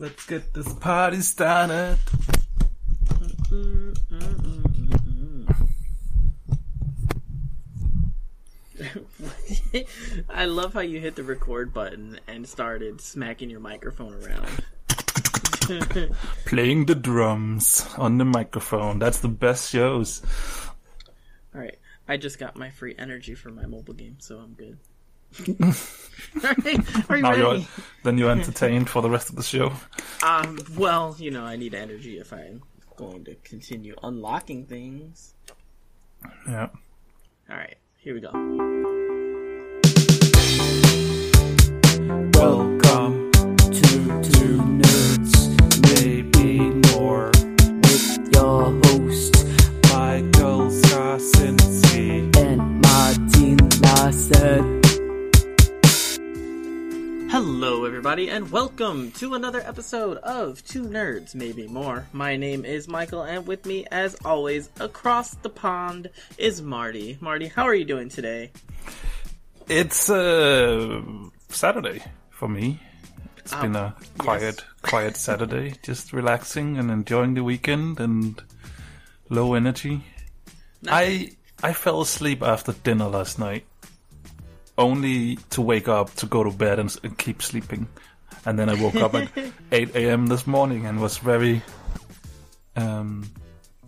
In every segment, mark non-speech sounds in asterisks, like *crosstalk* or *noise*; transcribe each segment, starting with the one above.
Let's get this party started. I love how you hit the record button and started smacking your microphone around. Playing the drums on the microphone. That's the best shows. All right, I just got my free energy for my mobile game, so I'm good. *laughs* Are you Now you're, ready? then you're entertained for the rest of the show. Um, well, you know, I need energy if I'm going to continue unlocking things. Yeah. All right, here we go. Welcome everybody, and welcome to another episode of Two Nerds, Maybe More. My name is Michael, and with me, as always, across the pond is Marty. Marty, how are you doing today? It's uh, Saturday for me. It's Um, been a quiet, quiet Saturday. *laughs* Just relaxing and enjoying the weekend and low energy. I I fell asleep after dinner last night, only to wake up to go to bed and, and keep sleeping. And then I woke up at *laughs* 8 a.m. this morning and was very, um,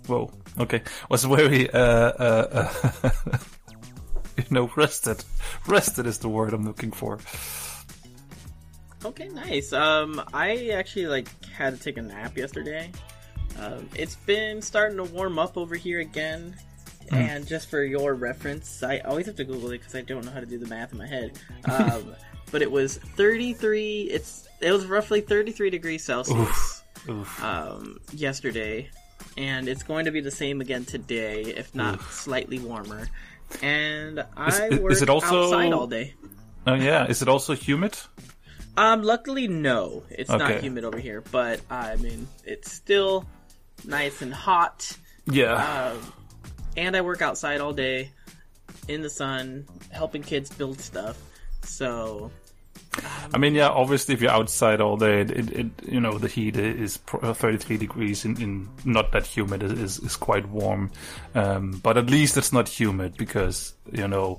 whoa, okay, was very, uh, uh, uh *laughs* you know, rested. Rested is the word I'm looking for. Okay, nice. Um, I actually like had to take a nap yesterday. Um, it's been starting to warm up over here again. And just for your reference, I always have to Google it because I don't know how to do the math in my head. Um, *laughs* but it was 33. It's it was roughly 33 degrees Celsius Oof. um, yesterday, and it's going to be the same again today, if not slightly warmer. And I is work it also- outside all day. Oh yeah, is it also humid? Um, luckily, no, it's not humid over here, but I mean, it's still nice and hot. Yeah. Um, and I work outside all day in the sun, helping kids build stuff. So, I mean, yeah, obviously, if you're outside all day, it, it, it you know, the heat is 33 degrees in, in not that humid is, is, is quite warm. Um, but at least it's not humid because, you know,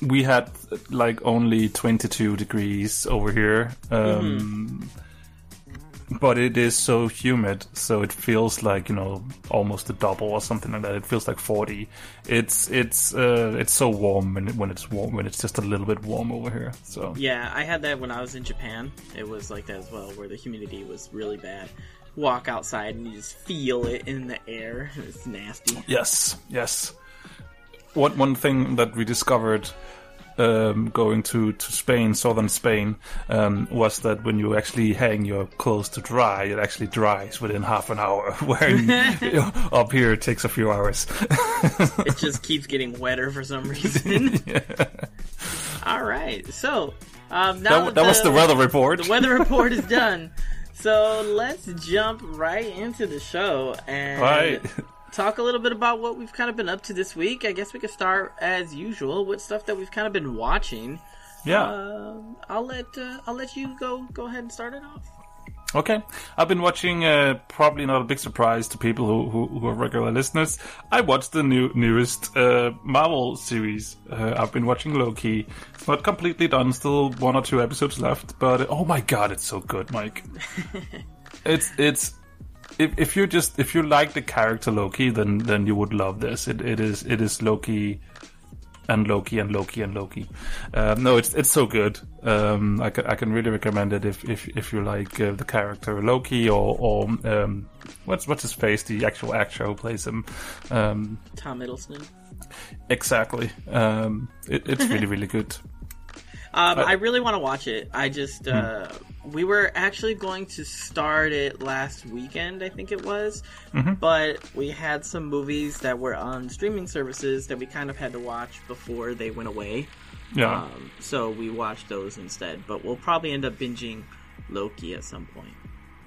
we had like only 22 degrees over here. Um, But it is so humid, so it feels like you know almost a double or something like that. It feels like forty. It's it's uh, it's so warm when when it's warm when it's just a little bit warm over here. So yeah, I had that when I was in Japan. It was like that as well, where the humidity was really bad. Walk outside and you just feel it in the air. *laughs* It's nasty. Yes, yes. One one thing that we discovered um, going to, to Spain, southern Spain, um, was that when you actually hang your clothes to dry, it actually dries within half an hour. Where you know, up here it takes a few hours. *laughs* It just keeps getting wetter for some *laughs* reason. All right, so um, now that, that was the weather report. The weather report is *laughs* done. So let's jump right into the show and Right. Talk a little bit about what we've kind of been up to this week. I guess we could start as usual with stuff that we've kind of been watching. Yeah. Um, I'll let uh, I'll let you go go ahead and start it off. Okay, I've been watching. Uh, probably not a big surprise to people who, who, who are regular listeners. I watched the new newest uh, Marvel series. Uh, I've been watching Loki. It's not completely done. Still one or two episodes left. But oh my god, it's so good, Mike. *laughs* it's it's if if you just if you like the character Loki, then then you would love this. It it is it is Loki and Loki and Loki and Loki. Um, no, it's it's so good. Um, I, can, I can really recommend it if if, if you like uh, the character Loki or or um, what's what's his face, the actual actor who plays him. Um, Tom Hiddleston. exactly. Um, it, it's really *laughs* really good. Um, I really want to watch it. I just uh, we were actually going to start it last weekend, I think it was, but we had some movies that were on streaming services that we kind of had to watch before they went away. Yeah. Um, so we watched those instead. But we'll probably end up binging Loki at some point.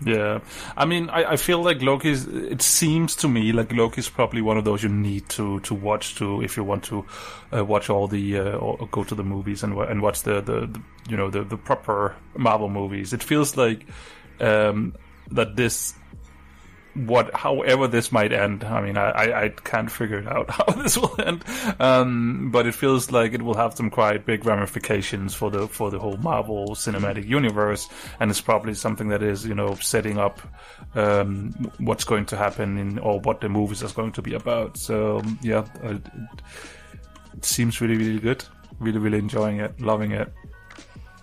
Yeah, I mean, I, I feel like Loki's. It seems to me like Loki's probably one of those you need to, to watch to if you want to uh, watch all the uh, or go to the movies and and watch the, the, the you know the, the proper Marvel movies. It feels like um, that this what however this might end. I mean I, I can't figure it out *laughs* how this will end. Um but it feels like it will have some quite big ramifications for the for the whole marvel cinematic universe. And it's probably something that is you know setting up um what's going to happen in or what the movies is going to be about. So yeah uh, it seems really really good. Really really enjoying it. Loving it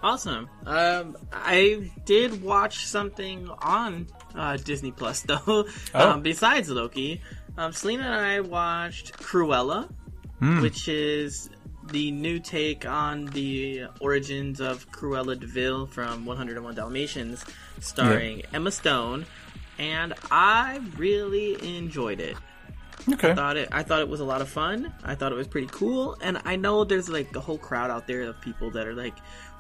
Awesome. Um, I did watch something on uh, Disney Plus *laughs* though. Oh. Um, besides Loki, um, Selena and I watched Cruella, which is the new take on the origins of Cruella de Vil from 101 Dalmatians, starring Emma Stone, and I really enjoyed it okay thought it I thought it was a lot of fun. I thought it was pretty cool, and I know there's like a whole crowd out there of people that are like,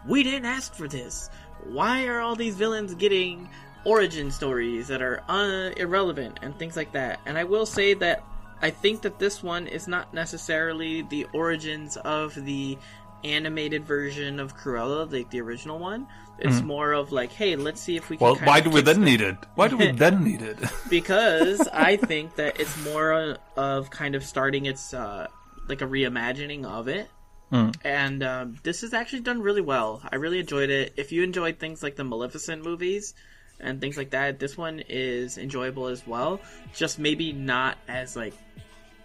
"We didn't ask for this. Why are all these villains getting origin stories that are uh, irrelevant and things like that?" And I will say that I think that this one is not necessarily the origins of the animated version of Cruella, like the original one. It's more of like, hey, let's see if we can. well why do we then need it why do we *laughs* then need it *laughs* because I think that it's more of kind of starting its uh, like a reimagining of it. And um, this is actually done really well. I really enjoyed it. If you enjoyed things like the Maleficent movies and things like that, this one is enjoyable as well. Just maybe not as like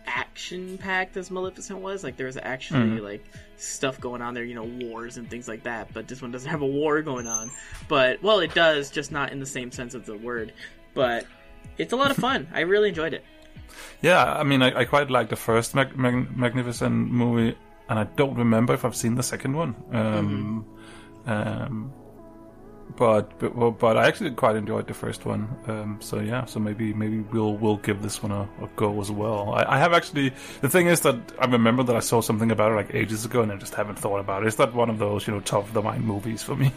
action packed as Maleficent was. Like there was actually like stuff going on there, you know, wars and things like that. But this one doesn't have a war going on. But well, it does, just not in the same sense of the word. But it's a lot of fun. I really enjoyed it. Yeah, I mean, I, I quite like the first Mag- Mag- Magnificent movie, and I don't remember if I've seen the second one. Um, um, but, but well, but I actually quite enjoyed the first one. Um, so yeah, so maybe maybe we'll we'll give this one a, a go as well. I, I have actually the thing is that I remember that I saw something about it like ages ago, and I just haven't thought about it. It's not one of those you know top of the mind movies for me.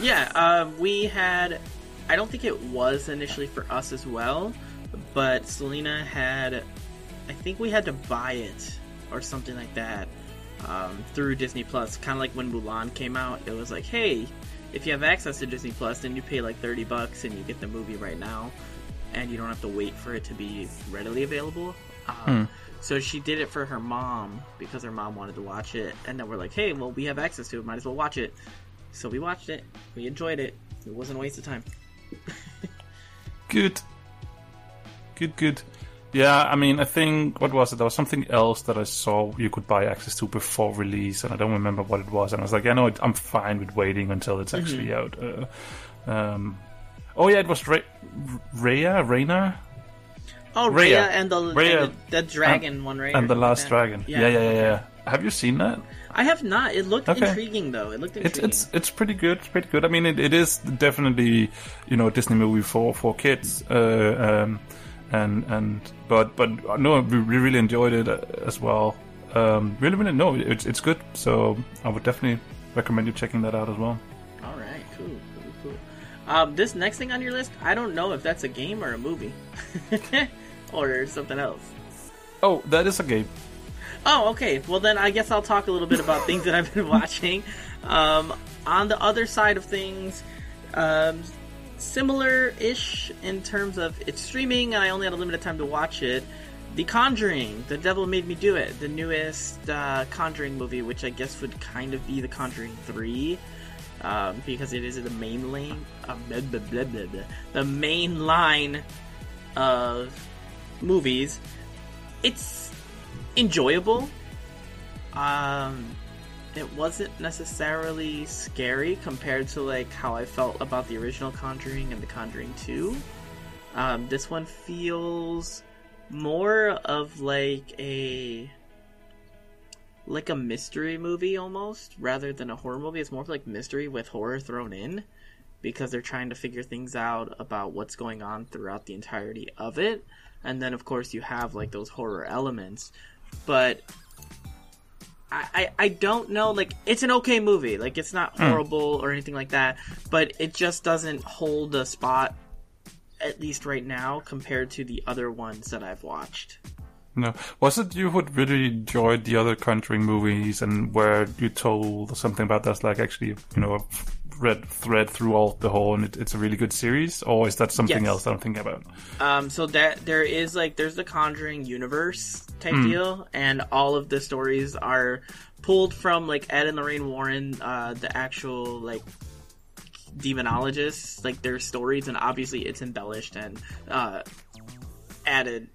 Yeah, uh, we had. I don't think it was initially for us as well, but Selena had. I think we had to buy it or something like that um, through Disney Plus. Kind of like when Mulan came out, it was like, hey, if you have access to Disney Plus, then you pay like thirty bucks and you get the movie right now, and you don't have to wait for it to be readily available. Um, So she did it for her mom because her mom wanted to watch it, and then we're like, hey, well, we have access to it, might as well watch it. So we watched it. We enjoyed it. It wasn't a waste of time. *laughs* Good. Good, good. Yeah, I mean, I think what was it? There was something else that I saw you could buy access to before release, and I don't remember what it was. And I was like, yeah, no, I'm fine with waiting until it's actually out. Uh, um, oh yeah, it was Re- Raya, Reina, Oh, Rhea. Rhea, and the, Rhea and the, the dragon one, right? and the Last like. Dragon. Yeah. yeah, yeah, yeah. Have you seen that? I have not. It looked Okay. intriguing, though. It looked It's intriguing. it's it's pretty good. It's pretty good. I mean, it, it is definitely you know a Disney movie for for kids. Uh, um, and and but but no, we we really enjoyed it uh, as well. Um, really, really no, it's it's good. So I would definitely recommend you checking that out as well. All right, cool, cool, cool. Um, this next thing on your list, I don't know if that's a game or a movie, *laughs* or something else. Oh, that is a game. Oh, okay. Well, then I guess I'll talk a little bit about things that I've been *laughs* watching. Um, on the other side of things, um, similar-ish in terms of its streaming, and I only had a limited time to watch it. The Conjuring, The Devil Made Me Do It, the newest uh, Conjuring movie, which I guess would kind of be The Conjuring Three, um, because it is the main lane, uh, blah, blah, blah, the main line of movies. It's enjoyable. Um, it wasn't necessarily scary compared to like how I felt about the original Conjuring and the Conjuring Two. Um, this one feels more of like a like a mystery movie almost rather than a horror movie. It's more of like mystery with horror thrown in because they're trying to figure things out about what's going on throughout the entirety of it. And then of course you have like those horror elements. But I, I, don't know, like it's an okay movie. Like it's not hmm. horrible or anything like that, but it just doesn't hold a spot at least right now compared to the other ones that I've watched. No, was it you who really enjoyed the other Conjuring movies and where you told something about that's like actually you know red thread through all the whole, and it, it's a really good series, or is that something Yes. else that I'm thinking about? Um, so that there is like there's the Conjuring universe type Hmm. deal, and all of the stories are pulled from like Ed and Lorraine Warren, uh, the actual like demonologists, like their stories, and obviously it's embellished and uh, added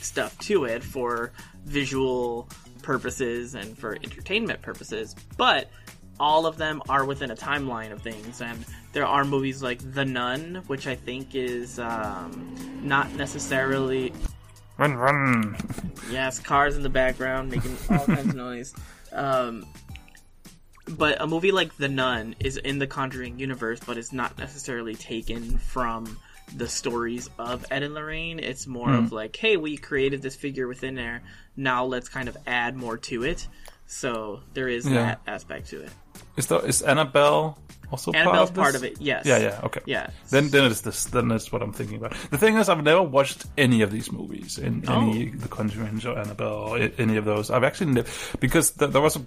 stuff to it for visual purposes and for entertainment purposes, but all of them are within a timeline of things and there are movies like The Nun, which I think is um, not necessarily Run, run! yes, cars in the background making all kinds of *laughs* noise. Um, but a movie like The Nun is in the Conjuring universe, but it's not necessarily taken from the stories of Ed and Lorraine. It's more of like, hey, we created this figure within there. Now let's kind of add more to it. So there is Yeah. that aspect to it. Is the is Annabelle also Annabelle's part of, part of it, yes. Yeah, yeah, okay. Yeah. Then then it's this. Then that's what I'm thinking about. The thing is, I've never watched any of these movies, in any Oh. The Conjuring or Annabelle, or any of those. I've actually ne- because th- there was a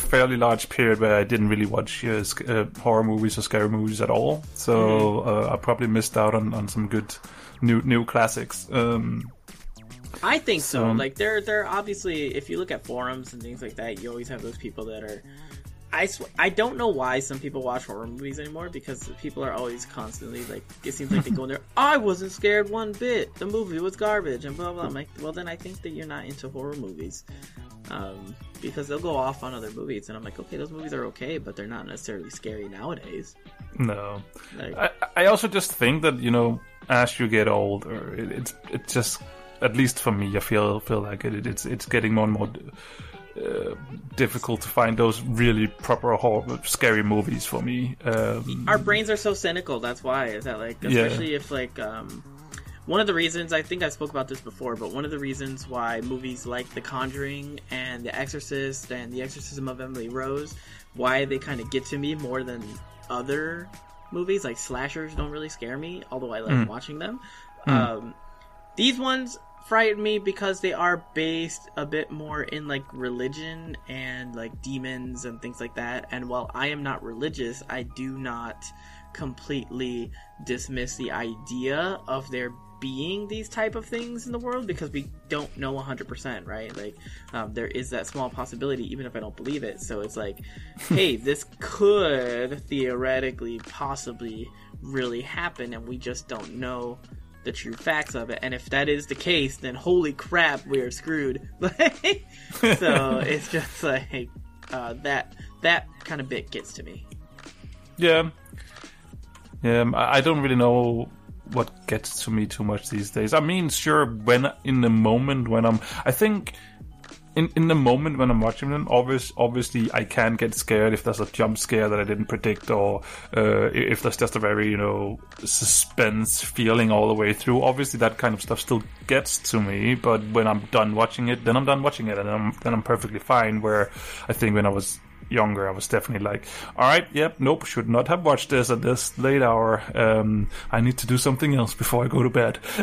fairly large period where I didn't really watch uh, sc- uh, horror movies or scary movies at all. So Mm-hmm. uh, I probably missed out on, on some good new new classics. Um, I think so. So- Like there, there obviously, if you look at forums and things like that, you always have those people that are. I sw- I don't know why some people watch horror movies anymore because people are always constantly like it seems like they go in there. I wasn't scared one bit. The movie was garbage and blah blah. I'm like, well then I think that you're not into horror movies, um, because they'll go off on other movies and I'm like, okay, those movies are okay, but they're not necessarily scary nowadays. no, Like, I, I also just think that you know, as you get older, it, it's it just at least for me, I feel feel like it, it's it's getting more and more uh, difficult to find those really proper horror, scary movies for me. Um, our brains are so cynical. That's why. Is that like, Yeah. especially if like, um, one of the reasons I think I spoke about this before, but one of the reasons why movies like The Conjuring and The Exorcist and The Exorcism of Emily Rose, why they kind of get to me more than other movies like slashers don't really scare me, although I like watching them. Um, these ones frighten me because they are based a bit more in like religion and like demons and things like that. And while I am not religious, I do not completely dismiss the idea of there being these type of things in the world because we don't know 100% right like um, there is that small possibility even if i don't believe it so it's like *laughs* hey this could theoretically possibly really happen and we just don't know the true facts of it and if that is the case then holy crap we are screwed *laughs* so *laughs* it's just like uh, that that kind of bit gets to me Yeah. Yeah, um, I I don't really know what gets to me too much these days. I mean, sure, when in the moment when I'm, I think in in the moment when I'm watching them, obvious, obviously I can get scared if there's a jump scare that I didn't predict, or uh, if there's just a very you know suspense feeling all the way through. Obviously, that kind of stuff still gets to me. But when I'm done watching it, then I'm done watching it, and I'm, then I'm perfectly fine. Where I think when I was younger, I was definitely like, all right, yep, nope, should not have watched this at this late hour. Um, I need to do something else before I go to bed. *laughs*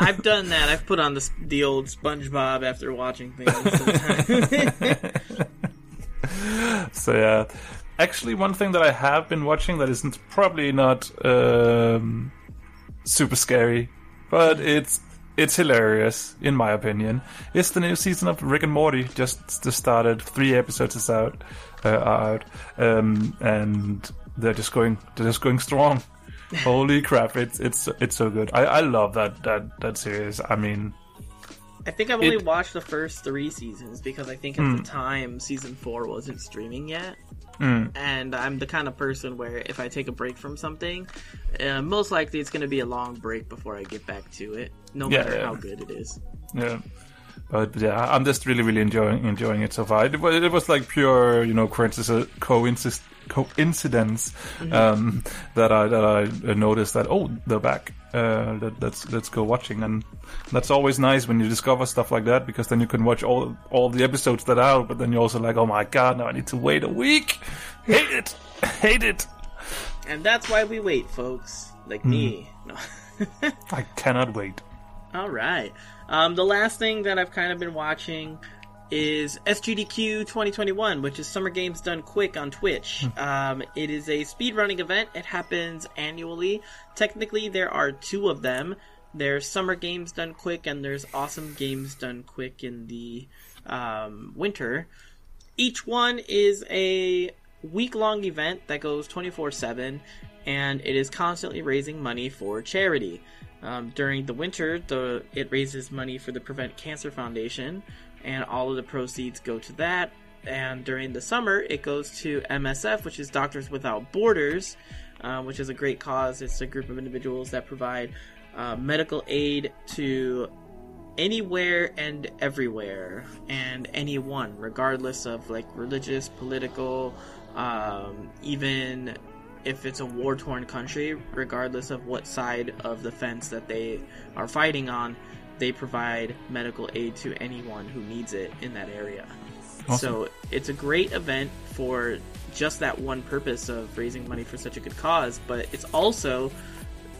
I've done that. I've put on the the old SpongeBob after watching things. *laughs* so yeah, actually, one thing that I have been watching that isn't probably not um, super scary, but it's it's hilarious in my opinion. It's the new season of Rick and Morty. Just just started. Three episodes is out, uh, are out, um, and they're just going they're just going strong. *laughs* Holy crap! It's it's it's so good. I, I love that that that series. I mean, I think I've only It- watched the first three seasons because I think at the time season four wasn't streaming yet. And I'm the kind of person where if I take a break from something, uh, most likely it's going to be a long break before I get back to it, no Yeah, matter yeah. how good it is. Yeah. But yeah, I'm just really, really enjoying enjoying it so far. It was, it was like pure, you know, coincidence, coincidence, coincidence um, that I that I noticed that oh they're back. Uh, let, let's let's go watching, and that's always nice when you discover stuff like that because then you can watch all all the episodes that are out. But then you're also like, oh my god, now I need to wait a week. Hate it, hate it. And that's why we wait, folks. Like me. No. I cannot wait. *laughs* All right. Um, the last thing that I've kind of been watching is SGDQ 2021, which is Summer Games Done Quick on Twitch. Um, it is a speedrunning event. It happens annually. Technically, there are two of them. There's Summer Games Done Quick, and there's Awesome Games Done Quick in the um, winter. Each one is a week long event that goes 24 7, and it is constantly raising money for charity. Um, during the winter, the it raises money for the Prevent Cancer Foundation, and all of the proceeds go to that. And during the summer, it goes to MSF, which is Doctors Without Borders, uh, which is a great cause. It's a group of individuals that provide uh, medical aid to anywhere and everywhere and anyone, regardless of like religious, political, um, even if it's a war torn country, regardless of what side of the fence that they are fighting on, they provide medical aid to anyone who needs it in that area. Awesome. So it's a great event for just that one purpose of raising money for such a good cause, but it's also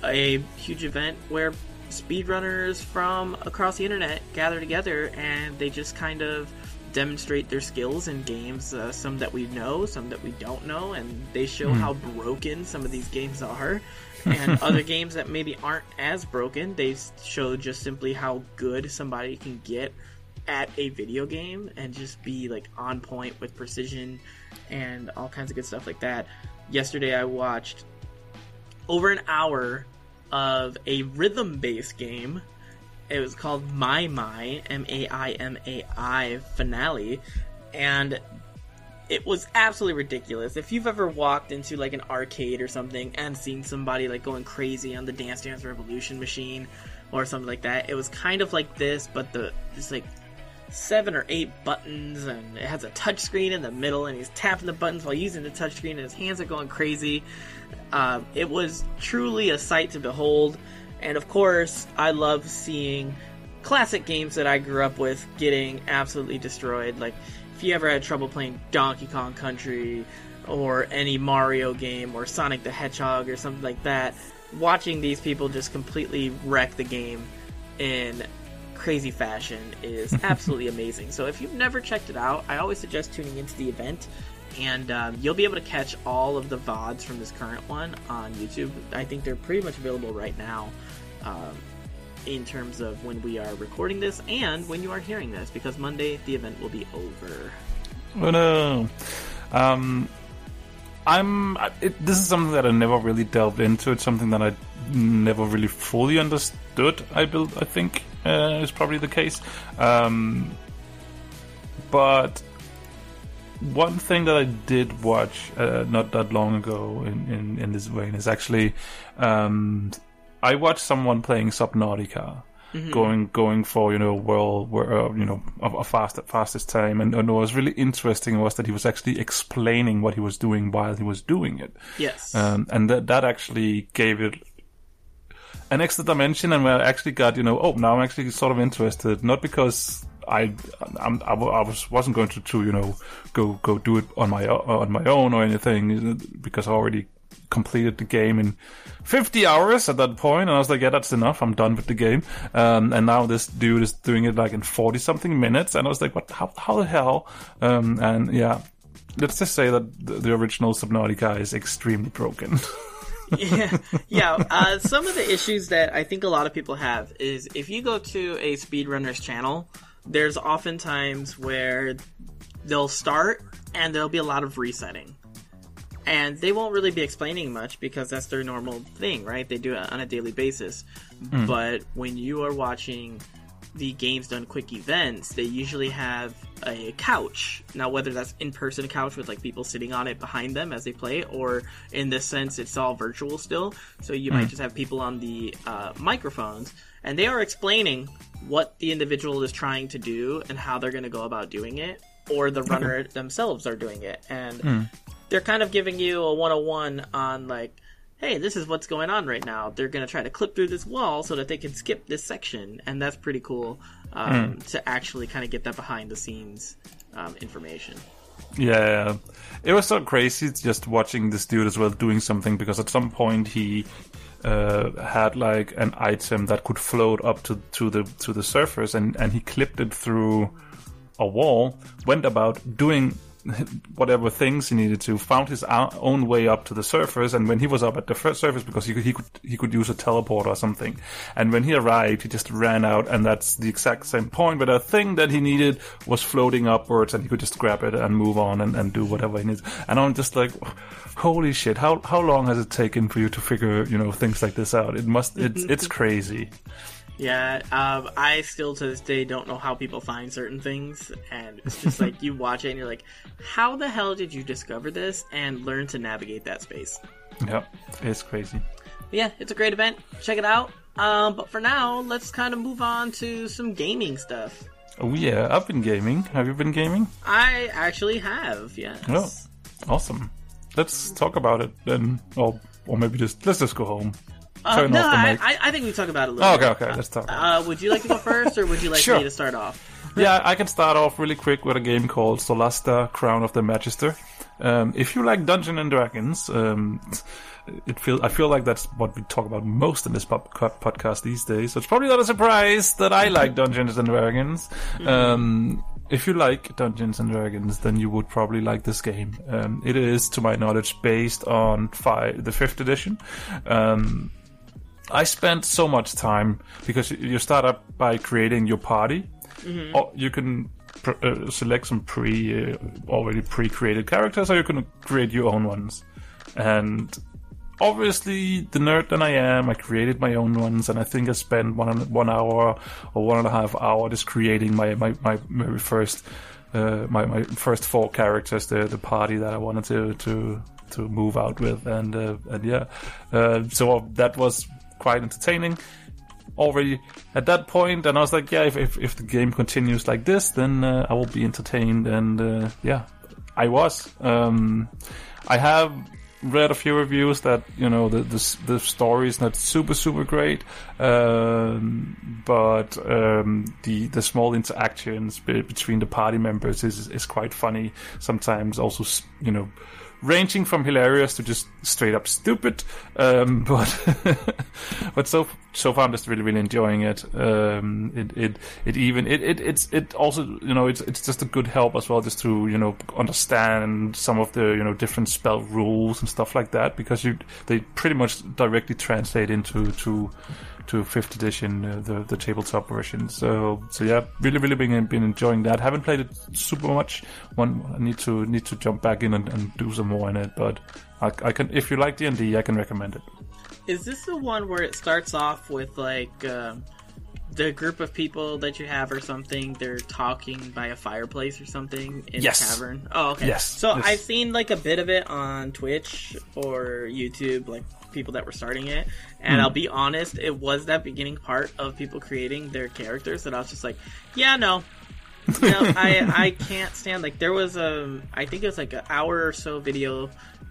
a huge event where speedrunners from across the internet gather together and they just kind of demonstrate their skills in games, uh, some that we know, some that we don't know, and they show how broken some of these games are. And *laughs* other games that maybe aren't as broken, they show just simply how good somebody can get at a video game and just be like on point with precision and all kinds of good stuff like that. Yesterday I watched over an hour of a rhythm based game. It was called My My, M A I M A I finale, and it was absolutely ridiculous. If you've ever walked into like an arcade or something and seen somebody like going crazy on the Dance Dance Revolution machine or something like that, it was kind of like this, but the it's like seven or eight buttons and it has a touch screen in the middle and he's tapping the buttons while using the touch screen and his hands are going crazy. Um, it was truly a sight to behold, and of course, I love seeing classic games that I grew up with getting absolutely destroyed. Like, you ever had trouble playing Donkey Kong Country or any Mario game or Sonic the Hedgehog or something like that, watching these people just completely wreck the game in crazy fashion is *laughs* absolutely amazing. So if you've never checked it out, I always suggest tuning into the event. And um, you'll be able to catch all of the VODs from this current one on YouTube. I think they're pretty much available right now um, in terms of when we are recording this and when you are hearing this, because Monday the event will be over. Oh no. Um, I'm. It, this is something that I never really delved into. It's something that I never really fully understood. I build. I think uh, is probably the case. Um, but one thing that I did watch uh, not that long ago in, in, in this vein is actually um, I watched someone playing Subnautica. Going, going for you know world, where uh, you know a, a fast, fastest time, and, and what was really interesting was that he was actually explaining what he was doing while he was doing it, Yes. um, and that that actually gave it an extra dimension, and where I actually got you know oh now I'm actually sort of interested, not because I I'm, I, was wasn't going to, to you know go go do it on my o- on my own or anything because I already completed the game in 50 hours at that point and I was like yeah that's enough I'm done with the game um, and now this dude is doing it like in 40 something minutes and I was like what how, how the hell um, and yeah let's just say that the, the original Subnautica is extremely broken *laughs* yeah, yeah. Uh, some of the issues that I think a lot of people have is if you go to a speedrunner's channel, there's often times where they'll start and there'll be a lot of resetting. And they won't really be explaining much because that's their normal thing, right? They do it on a daily basis. Hmm. But when you are watching the games done quick events, they usually have a couch. Now, whether that's in person couch with like people sitting on it behind them as they play, or in this sense, it's all virtual still. So you might hmm. just have people on the uh, microphones, and they are explaining what the individual is trying to do and how they're going to go about doing it, or the runner themselves are doing it, and hmm. They're kind of giving you a 101 on like hey, this is what's going on right now. They're going to try to clip through this wall so that they can skip this section, and that's pretty cool um, to actually kind of get that behind the scenes um, information. Yeah, it was so crazy just watching this dude as well doing something because at some point he uh, had like an item that could float up to, to the to the surface and, and he clipped it through a wall, went about doing *laughs* whatever things he needed to, found his own way up to the surface, and when he was up at the first surface, because he could, he could he could use a teleport or something, and when he arrived, he just ran out, and that's the exact same point. But a thing that he needed was floating upwards, and he could just grab it and move on and, and do whatever he needs. And I'm just like, holy shit! How how long has it taken for you to figure you know things like this out? It must it's it's *laughs* crazy. Yeah, um, I still to this day don't know how people find certain things, and it's just like you watch it and you're like, how the hell did you discover this and learn to navigate that space? Yeah, it's crazy. yeah, it's a great event. Check it out. Um, but for now, let's kind of move on to some gaming stuff. Oh yeah, I've been gaming. Have you been gaming? I actually have, yes. Oh, awesome. Let's talk about it then, or or maybe just let's just go home. Uh, no, off the I, mic. I, I think we talk about it a little. Oh, okay, bit. okay, let's talk. Uh, would you like to go first, or would you like Sure. me to start off? yeah, I can start off really quick with a game called Solasta: Crown of the Magister. Um, if you like Dungeons and Dragons, um, it feel I feel like that's what we talk about most in this pop- podcast these days. So it's probably not a surprise that I like *laughs* Dungeons and Dragons. Um, if you like Dungeons and Dragons, then you would probably like this game. Um, it is, to my knowledge, based on five, the fifth edition. Um, I spent so much time because you start up by creating your party. Or you can pr- uh, select some pre uh, already pre-created characters, or you can create your own ones. And obviously, the nerd that I am, I created my own ones, and I think I spent one one hour or one and a half hour just creating my my my very first uh, my my first four characters, the the party that I wanted to to to move out with, and uh, and yeah, uh, so that was quite entertaining already at that point and i was like yeah if, if, if the game continues like this then uh, i will be entertained and uh, yeah i was. Um, i have read a few reviews that you know the the, the story is not super super great um, but um, the the small interactions be- between the party members is is quite funny sometimes also you know ranging from hilarious to just straight up stupid. Um, *laughs* but but so so far I'm just really really enjoying it. Um, it it it even it, it it's it also you know it's it's just a good help as well just to you know understand some of the you know different spell rules and stuff like that because you they pretty much directly translate into to to fifth edition, uh, the the tabletop version. So so yeah, really really been been enjoying that. Haven't played it super much. One I need to need to jump back in and, and do some more in it. But I, I can if you like D and D, I can recommend it. Is this the one where it starts off with like um, the group of people that you have or something? They're talking by a fireplace or something in Yes. a tavern. Oh, okay. Yes. So Yes. I've seen like a bit of it on Twitch or YouTube, like people that were starting it. And Hmm. I'll be honest, it was that beginning part of people creating their characters that I was just like, yeah, no. *laughs* no, I I can't stand like there was a I think it was like an hour or so video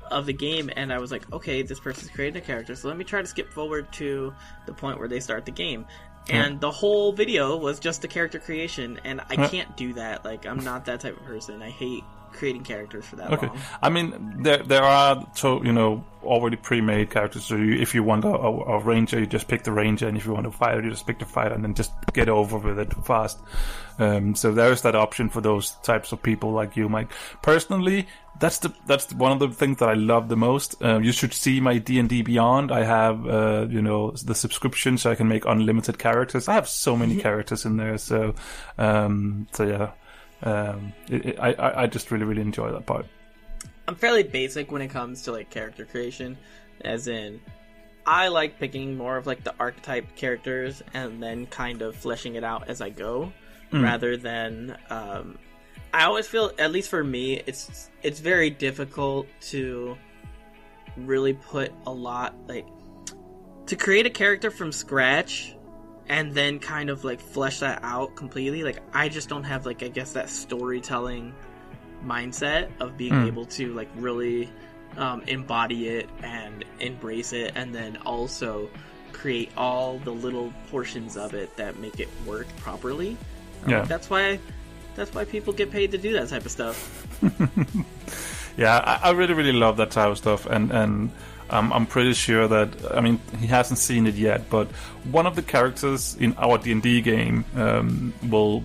of the game and I was like, okay, this person's creating a character, so let me try to skip forward to the point where they start the game. And the whole video was just the character creation and I Yeah. can't do that. Like I'm not that type of person. I hate creating characters for that Okay, long. I mean there there are to, you know already pre-made characters. So you, if you want a, a, a ranger, you just pick the ranger, and if you want a fighter, you just pick the fighter, and then just get over with it fast. Um, so there is that option for those types of people like you, Mike. Personally, that's the that's the, one of the things that I love the most. Uh, you should see my D and D Beyond. I have uh, you know the subscription, so I can make unlimited characters. I have so many characters in there. So um, so yeah. Um, it, it, I, I I just really really enjoy that part. I'm fairly basic when it comes to like character creation, as in I like picking more of like the archetype characters and then kind of fleshing it out as I go, rather than um, I always feel at least for me it's it's very difficult to really put a lot like to create a character from scratch and then kind of like flesh that out completely like I just don't have like I guess that storytelling mindset of being Hmm. able to like really um, embody it and embrace it and then also create all the little portions of it that make it work properly Um, Yeah. that's why that's why people get paid to do that type of stuff *laughs* Yeah, I, I really, really love that type of stuff, and and um, I'm pretty sure that I mean he hasn't seen it yet, but one of the characters in our D and D game um, will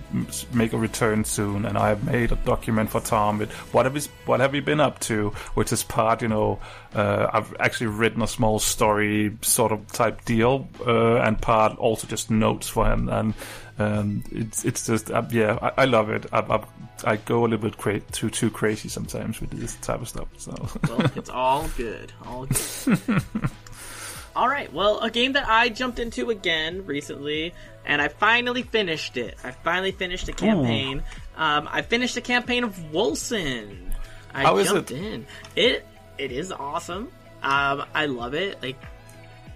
make a return soon, and I have made a document for Tom with what have you what have you been up to, which is part you know uh, I've actually written a small story sort of type deal, uh, and part also just notes for him, and um, it's it's just uh, yeah I, I love it. I, I, I go a little bit cra- too too crazy sometimes with this type of stuff. So *laughs* Well, it's all good. All good. *laughs* all right. Well, a game that I jumped into again recently, and I finally finished it. I finally finished the campaign. Um, I finished the campaign of Wolcen. I How is jumped it? in. It it is awesome. Um, I love it. Like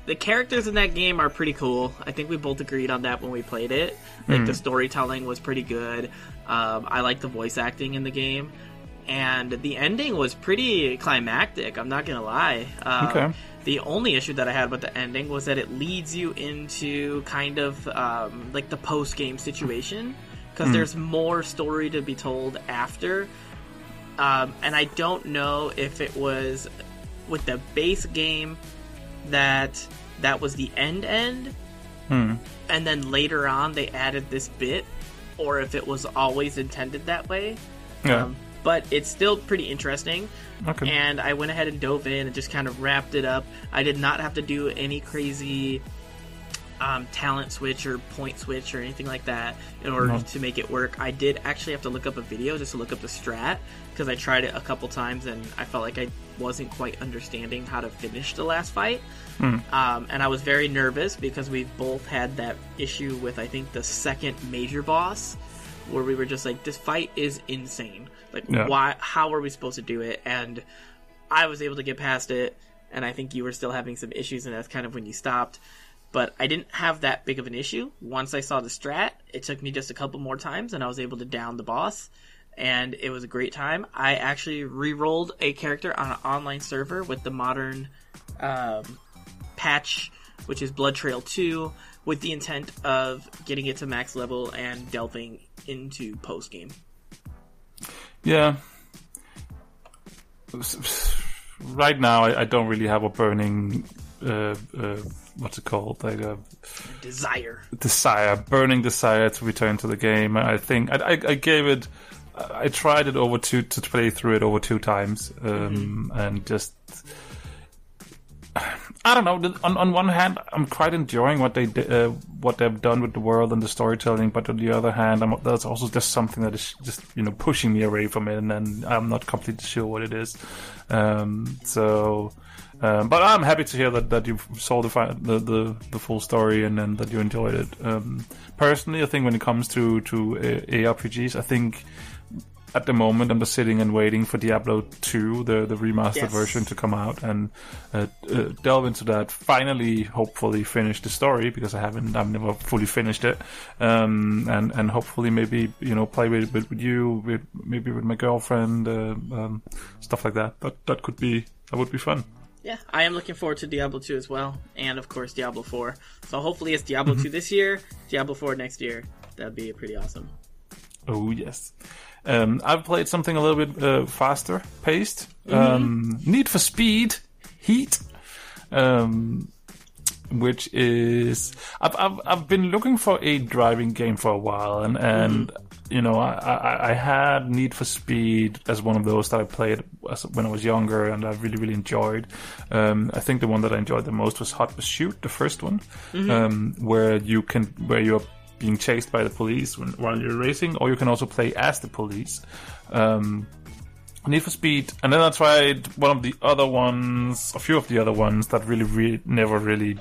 the characters in that game are pretty cool. I think we both agreed on that when we played it. Like Hmm. the storytelling was pretty good. Um, I like the voice acting in the game, and the ending was pretty climactic. I'm not gonna lie. Um, Okay. The only issue that I had with the ending was that it leads you into kind of um, like the post game situation because there's more story to be told after. Um, and I don't know if it was with the base game that that was the end end, Hmm. and then later on they added this bit, or if it was always intended that way. yeah Um, but it's still pretty interesting. okay And I went ahead and dove in and just kind of wrapped it up. I did not have to do any crazy um, talent switch or point switch or anything like that in order No. to make it work. I did actually have to look up a video just to look up the strat because I tried it a couple times and I felt like I wasn't quite understanding how to finish the last fight. Um, and I was very nervous because we both had that issue with I think the second major boss where we were just like this fight is insane. Like Yeah. why how are we supposed to do it? And I was able to get past it and I think you were still having some issues and that's kind of when you stopped. But I didn't have that big of an issue. Once I saw the strat, it took me just a couple more times and I was able to down the boss and it was a great time. I actually re-rolled a character on an online server with the modern um, patch, which is Blood Trail 2, with the intent of getting it to max level and delving into post game. Yeah. Right now, I, I don't really have a burning, uh, uh, what's it called, like a Desire. desire, burning desire to return to the game. I think I, I, I gave it, I tried it over two to play through it over two times, um, and just. *sighs* I don't know. On on one hand, I'm quite enjoying what they uh, what they've done with the world and the storytelling, but on the other hand, I'm, there's also just something that is just you know pushing me away from it, and, then I'm not completely sure what it is. Um, so, um, but I'm happy to hear that, that you saw the, fi- the the the full story and, and that you enjoyed it. Um, personally, I think when it comes to to uh, ARPGs, I think at the moment I'm just sitting and waiting for Diablo 2, the the remastered Yes. version, to come out and uh, uh, delve into that. Finally, hopefully, finish the story because I haven't, I've never fully finished it, um, and and hopefully maybe you know play with with, with you, with maybe with my girlfriend, uh, um, stuff like that. That that could be that would be fun. Yeah, I am looking forward to Diablo 2 as well, and of course Diablo 4. So hopefully it's Diablo 2 this year, Diablo 4 next year. That'd be pretty awesome. Oh yes. Um, I've played something a little bit uh, faster paced. Um, Need for Speed Heat, um, which is I've, I've I've been looking for a driving game for a while, and and you know I, I I had Need for Speed as one of those that I played as, when I was younger, and I really really enjoyed. Um, I think the one that I enjoyed the most was Hot Pursuit, the first one, um, where you can where you're being chased by the police when, while you're racing, or you can also play as the police. Um, Need for Speed, and then I tried one of the other ones, a few of the other ones that really, really never really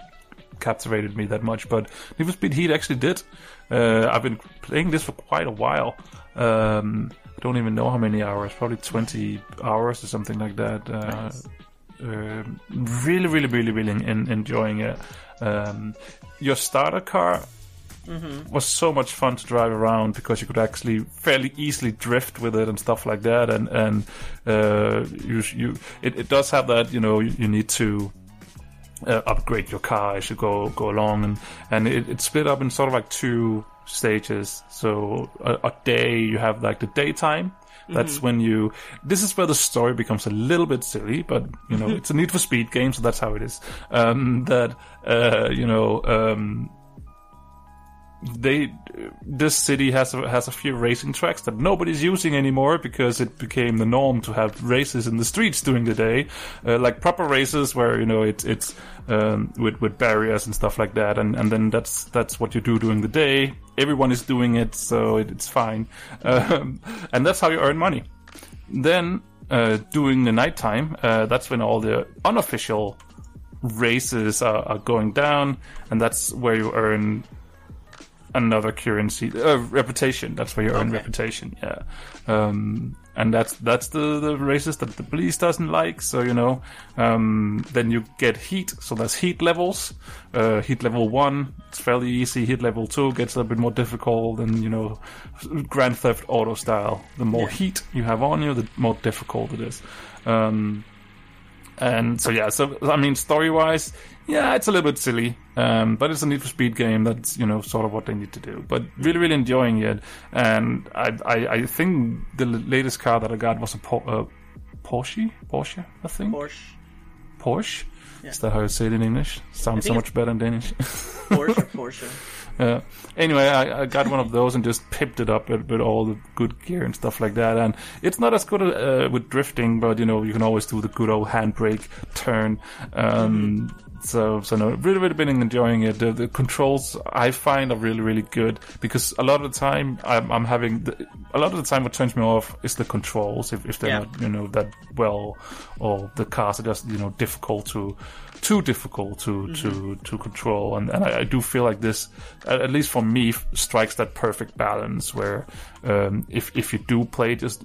captivated me that much. But Need for Speed Heat actually did. Uh, I've been playing this for quite a while. Um, I don't even know how many hours, probably 20 hours or something like that. Uh, Nice. um, really, really, really, really en- enjoying it. Um, your starter car was so much fun to drive around because you could actually fairly easily drift with it and stuff like that. And and uh, you you it, it does have that you know you, you need to uh, upgrade your car as you go go along, and and it, it's split up in sort of like two stages. So a, a day you have like the daytime, That's when you. This is where the story becomes a little bit silly, but you know *laughs* it's a Need for Speed game, so that's how it is. Um, that uh, you know. Um, they this city has a, has a few racing tracks that nobody's using anymore because it became the norm to have races in the streets during the day, uh, like proper races where you know it's it's um, with with barriers and stuff like that, and and then that's that's what you do during the day. Everyone is doing it, so it, it's fine, *laughs* um, and that's how you earn money. Then uh, during the nighttime, uh, that's when all the unofficial races are, are going down, and that's where you earn another currency, uh, reputation. That's where your Okay. reputation. Yeah, um, and that's that's the the races that the police doesn't like. So you know, um, then you get heat. So there's heat levels. Uh, heat level one, it's fairly easy. Heat level two gets a little bit more difficult, and you know, Grand Theft Auto style. The more Yeah. heat you have on you, the more difficult it is. Um, and so yeah, so I mean, story wise, yeah, it's a little bit silly, um, but it's a Need for Speed game. That's you know sort of what they need to do. But really, really enjoying it, and I I, I think the latest car that I got was a Por- uh, Porsche, Porsche, I think Porsche, Porsche. Is that how you say it in English? Sounds so much better in Danish. *laughs* Porsche, Porsche. Uh, anyway, I, I got one of those and just pipped it up with, with all the good gear and stuff like that. And it's not as good uh, with drifting, but you know you can always do the good old handbrake turn. Um, So, so no, really, really been enjoying it. The, the controls I find are really, really good because a lot of the time I'm, I'm having the, a lot of the time what turns me off is the controls if, if they're Yeah. not you know that well or the cars are just you know difficult to too difficult to to to control and, and I, I do feel like this at, least for me f- strikes that perfect balance where um, if if you do play just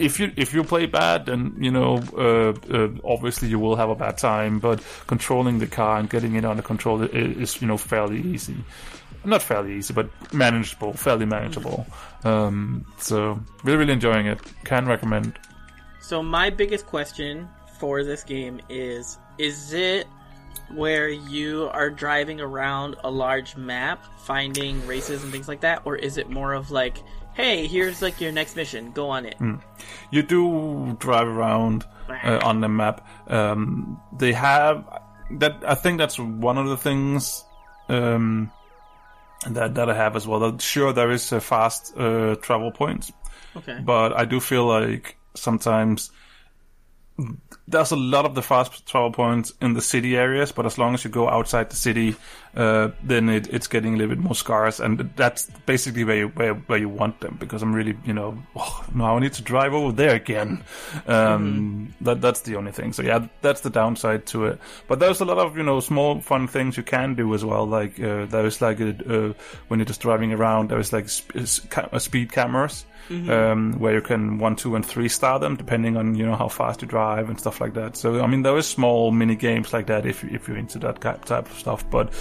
if you if you play bad, then you know uh, uh, obviously you will have a bad time. But controlling the car and getting it under control is, you know fairly easy. Not fairly easy, but manageable, fairly manageable. Um, so really, really enjoying it. Can recommend. So my biggest question for this game is: Is it where you are driving around a large map, finding races and things like that, or is it more of like, hey, here's like your next mission, go on it? You do drive around uh, on the map. Um, they have that. I think that's one of the things um, that that I have as well. That sure there is a fast uh, travel points, Okay. but I do feel like sometimes there's a lot of the fast travel points in the city areas, but as long as you go outside the city, uh, then it, it's getting a little bit more scarce, and that's basically where you where, where you want them. Because I'm really, you know, *laughs* oh, now I need to drive over there again. Um, That that's the only thing. So yeah, that's the downside to it. But there's a lot of you know small fun things you can do as well. Like uh, there's like a, uh, when you're just driving around, there's like sp- ca- uh, speed cameras um, where you can one, two, and three star them depending on you know how fast you drive and stuff like that. So I mean, there is small mini games like that if if you're into that type of stuff. But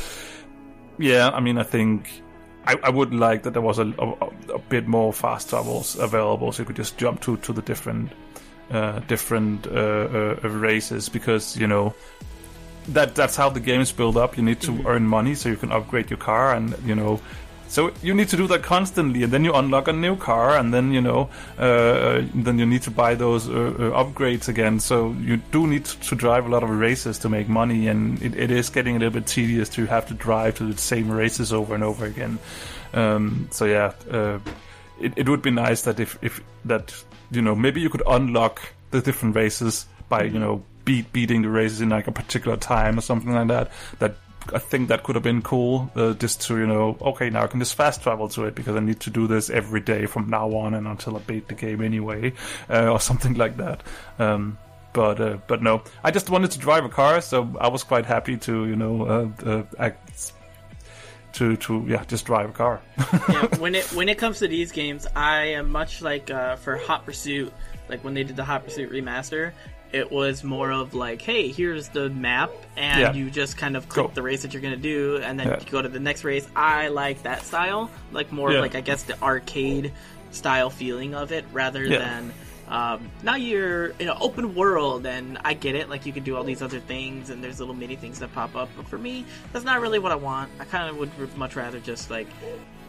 yeah, I mean, I think. I, I would like that there was a, a, a bit more fast travels available, so you could just jump to to the different uh, different uh, uh, races because you know that that's how the game is built up. You need to earn money so you can upgrade your car, and you know, so you need to do that constantly, and then you unlock a new car, and then you know, uh, then you need to buy those uh, uh, upgrades again. So you do need to drive a lot of races to make money, and it, it is getting a little bit tedious to have to drive to the same races over and over again. Um, so yeah. Uh, it, it would be nice that if, if that you know maybe you could unlock the different races by you know beat beating the races in like a particular time or something like that that I think that could have been cool. Uh, just to you know okay now I can just fast travel to it because I need to do this every day from now on and until I beat the game anyway uh, or *laughs* something like that. Um, but uh, but no. I just wanted to drive a car so I was quite happy to you know uh, uh, act to to yeah just drive a car. *laughs* Yeah, when it when it comes to these games, I am much like uh, for Hot Pursuit. Like when they did the Hot Pursuit remaster, it was more of like, hey, here's the map, and Yeah. you just kind of click Go. the race that you're gonna do, and then Yeah. you go to the next race. I like that style, like more Yeah. of like I guess the arcade style feeling of it, rather than. Um, now you're in an open world, and I get it. Like you can do all these other things, and there's little mini things that pop up. But for me, that's not really what I want. I kind of would much rather just like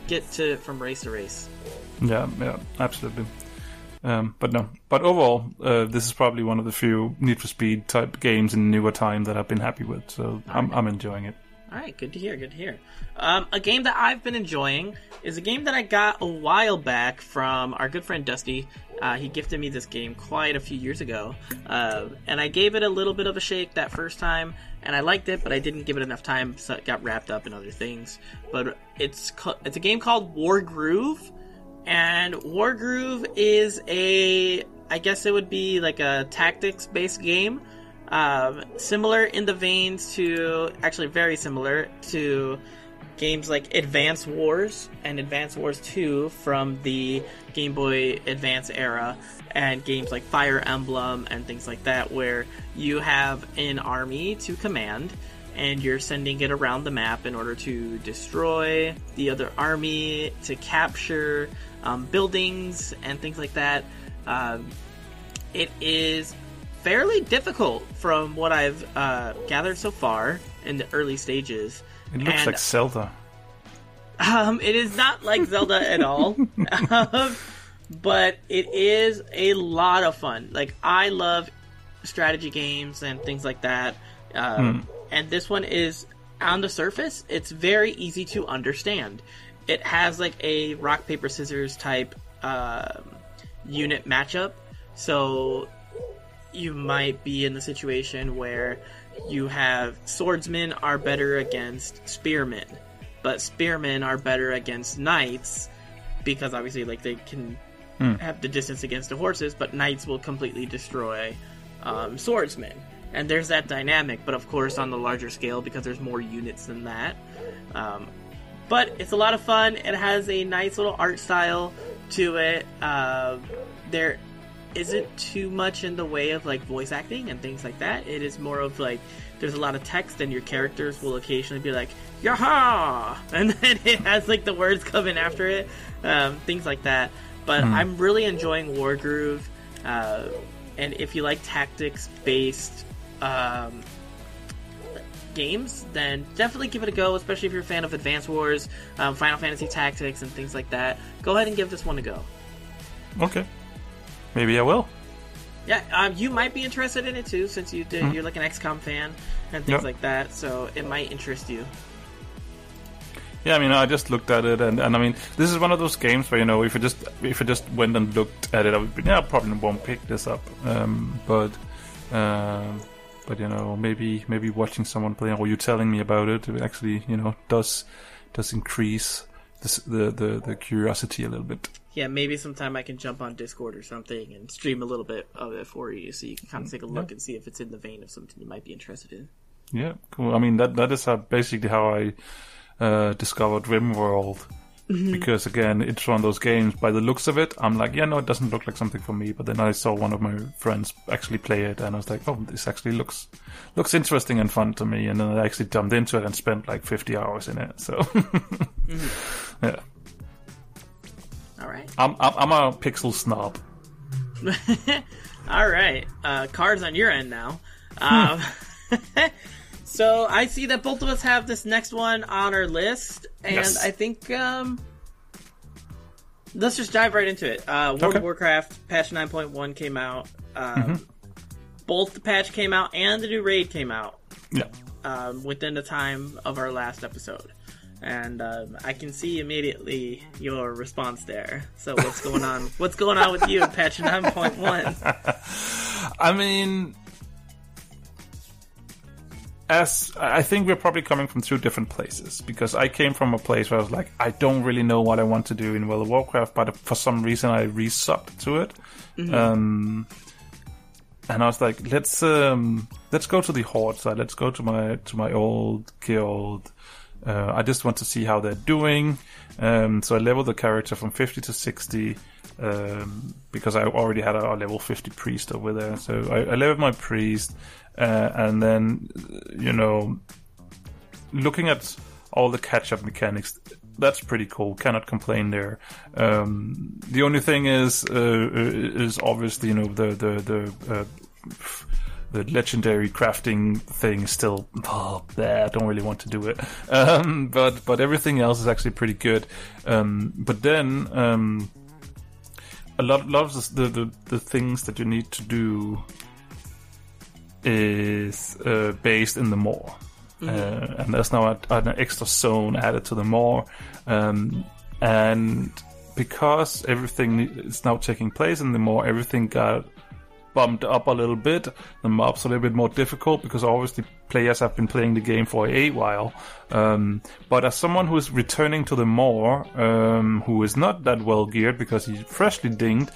get to from race to race. Yeah, yeah, absolutely. Um, but no, but overall, uh, this is probably one of the few Need for Speed type games in newer time that I've been happy with. So I'm, I'm enjoying it. All right, good to hear. Good to hear. Um, a game that I've been enjoying is a game that I got a while back from our good friend Dusty. Uh, he gifted me this game quite a few years ago, uh, and I gave it a little bit of a shake that first time, and I liked it, but I didn't give it enough time, so it got wrapped up in other things. But it's ca- it's a game called Wargroove, and Wargroove is a I guess it would be like a tactics based game. Um, similar in the veins to, actually very similar to games like Advance Wars and Advance Wars 2 from the Game Boy Advance era, and games like Fire Emblem and things like that, where you have an army to command and you're sending it around the map in order to destroy the other army, to capture um, buildings and things like that. Um, it is fairly difficult from what I've uh, gathered so far in the early stages. It looks And- like Zelda. Um, it is not like Zelda at all, *laughs* um, but it is a lot of fun. Like I love strategy games and things like that, um, and this one is on the surface. It's very easy to understand. It has like a rock paper scissors type um, unit matchup, so you might be in the situation where you have swordsmen are better against spearmen, but spearmen are better against knights because obviously, like they can have the distance against the horses, but knights will completely destroy um, swordsmen. And there's that dynamic, but of course on the larger scale because there's more units than that. Um, but it's a lot of fun. It has a nice little art style to it. Uh, there isn't too much in the way of like voice acting and things like that. It is more of like there's a lot of text, and your characters will occasionally be like "Yaha," *laughs* and then it has like the words coming after it, um, things like that. But I'm really enjoying Wargroove, uh, and if you like tactics based um, games, then definitely give it a go. Especially if you're a fan of Advance Wars, um, Final Fantasy Tactics, and things like that. Go ahead and give this one a go. Okay, maybe I will. Yeah, um, you might be interested in it too, since you did, you're like an XCOM fan and things Yep. like that. So it might interest you. Yeah, I mean, I just looked at it, and, and I mean, this is one of those games where you know, if you just if you just went and looked at it, I would be, yeah, I probably won't pick this up. Um, but, um, but you know, maybe maybe watching someone play or you telling me about it, it actually, you know, does does increase this, the the the curiosity a little bit. Yeah, maybe sometime I can jump on Discord or something and stream a little bit of it for you, so you can kind of take a look and see if it's in the vein of something you might be interested in. Yeah, cool. I mean, that that is uh, basically how I uh, discovered RimWorld. Because again, it's one of those games. By the looks of it, I'm like, yeah, no, it doesn't look like something for me. But then I saw one of my friends actually play it, and I was like, oh, this actually looks looks interesting and fun to me. And then I actually jumped into it and spent like 50 hours in it. So, *laughs* yeah, All right. I'm, I'm I'm a pixel snob. *laughs* All right. Uh, cards on your end now. Um, *laughs* so I see that both of us have this next one on our list, and Yes. I think um, let's just dive right into it. Uh, World Okay. of Warcraft patch 9.1 came out. Um, Both the patch came out and the new raid came out Yeah. um, within the time of our last episode. And um, I can see immediately your response there. So what's going on? *laughs* what's going on with you patch 9.1? *laughs* I mean, as I think we're probably coming from two different places because I came from a place where I was like, I don't really know what I want to do in World of Warcraft, but for some reason I resubbed to it. Um, and I was like, let's um, let's go to the Horde side. Let's go to my to my old guild. Uh, I just want to see how they're doing. Um, so I leveled the character from 50 to 60 um, because I already had a, a level 50 priest over there. So I, I leveled my priest, uh, and then you know, looking at all the catch-up mechanics, that's pretty cool. Cannot complain there. Um, the only thing is, uh, is obviously you know the the the. Uh, the legendary crafting thing is still oh, there. I don't really want to do it, *laughs* um, but but everything else is actually pretty good. Um, but then um, a lot, lot of the, the the things that you need to do is uh, based in the Maw. Uh, and there's now a, an extra zone added to the Maw, um, and because everything is now taking place in the Maw, everything got bumped up a little bit. The mobs are a little bit more difficult because obviously players have been playing the game for a while. Um, but as someone who is returning to the Maw, um, who is not that well geared because he's freshly dinged,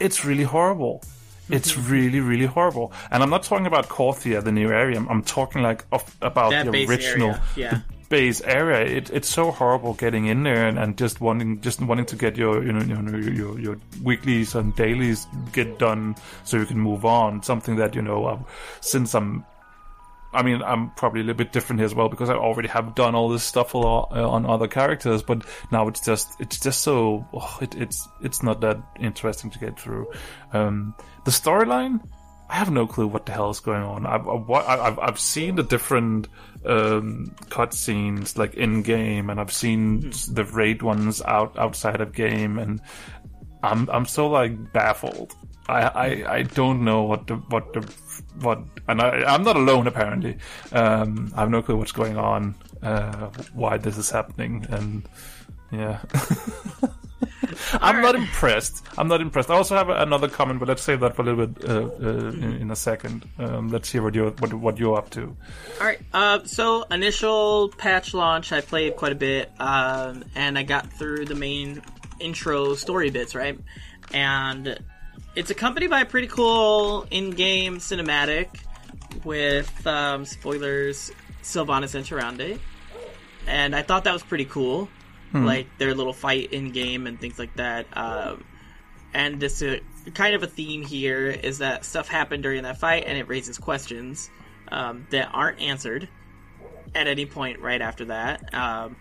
it's really horrible. It's really, really horrible. And I'm not talking about Korthia, the new area. I'm, talking like of, about That the original, yeah. the base area. It, it's so horrible getting in there and, and just wanting, just wanting to get your, you know, you know, your, your weeklies and dailies get done so you can move on. Something that you know, since I'm I mean, I'm probably a little bit different here as well because I already have done all this stuff a lot uh, on other characters, but now it's just it's just so oh, it, it's it's not that interesting to get through. Um, the storyline, I have no clue what the hell is going on. I've I've, I've, I've seen the different um, cutscenes like in game, and I've seen the raid ones out outside of game, and I'm I'm so like baffled. I, I, I don't know what the what the what and I I'm not alone apparently. Um, I have no clue what's going on, uh, why this is happening, and yeah. *laughs* I'm not impressed. I'm not impressed. I also have another comment, but let's save that for a little bit uh, uh, in, in a second. Um, let's hear what you're what, what you're up to. All right. Uh, so initial patch launch, I played quite a bit, um, and I got through the main intro story bits, right? And it's accompanied by a pretty cool in-game cinematic with um, spoilers, Sylvanas and Tyrande. And I thought that was pretty cool, like their little fight in game and things like that. Um, and this uh, kind of a theme here is that stuff happened during that fight and it raises questions um, that aren't answered at any point right after that. Um,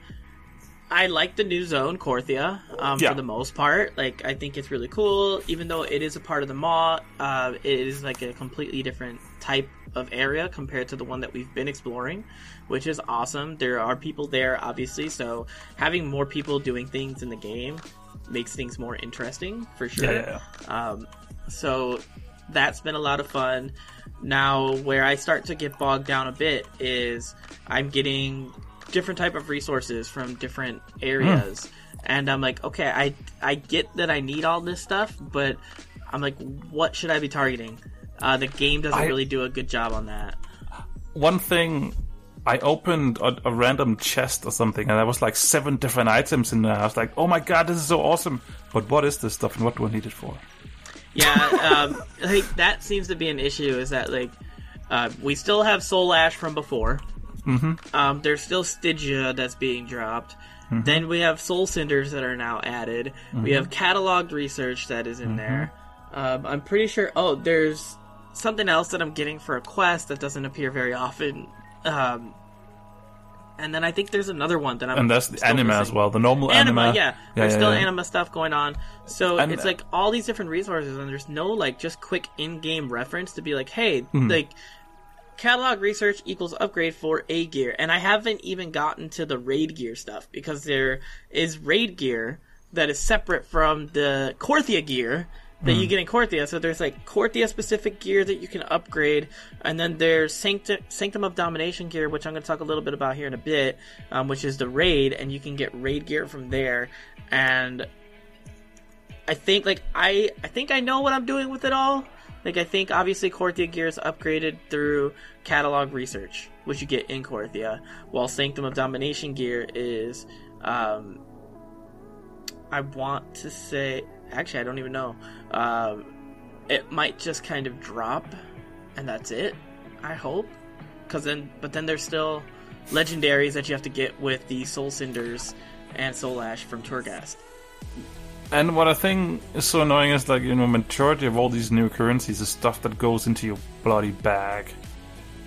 I like the new zone, Korthia, um, Yeah. for the most part. Like, I think it's really cool, even though it is a part of the Maw. Uh, it is like a completely different type of area compared to the one that we've been exploring, which is awesome. There are people there, obviously, so having more people doing things in the game makes things more interesting for sure. Yeah, Um, so that's been a lot of fun. Now, where I start to get bogged down a bit is I'm getting different type of resources from different areas, and I'm like, okay, I I get that I need all this stuff, but I'm like, what should I be targeting? Uh, the game doesn't I- really do a good job on that. One thing, I opened a, a random chest or something, and there was like seven different items in there. I was like, "Oh my god, this is so awesome!" But what is this stuff, and what do I need it for? Yeah, *laughs* um, like that seems to be an issue. Is that like uh, we still have Soul Ash from before. Mm-hmm. Um, there's still Stygia that's being dropped. Then we have Soul Cinders that are now added. We have cataloged research that is in there. Um, I'm pretty sure. Oh, there's something else that I'm getting for a quest that doesn't appear very often. Um, and then I think there's another one that I'm. And that's the anima anime as well. The normal Anima, anime. yeah. yeah, There's yeah, still yeah. anima stuff going on. So And- it's like all these different resources, and there's no like just quick in-game reference to be like, hey, Hmm. like catalog research equals upgrade for a gear. And I haven't even gotten to the raid gear stuff because there is raid gear that is separate from the Korthia gear that Hmm. you get in Korthia. So there's like Korthia specific gear that you can upgrade, and then there's Sanctum, Sanctum of Domination gear, which I'm going to talk a little bit about here in a bit, um, which is the raid, and you can get raid gear from there. And I think like I I think I know what I'm doing with it all. Like I think obviously Korthia gear is upgraded through catalog research, which you get in Korthia, while Sanctum of Domination gear is um I want to say actually I don't even know. Um it might just kind of drop and that's it. I hope. Cuz then but then there's still legendaries that you have to get with the Soul Cinders and Soul Ash from Torghast. And what I think is so annoying is like you know majority of all these new currencies is stuff that goes into your bloody bag,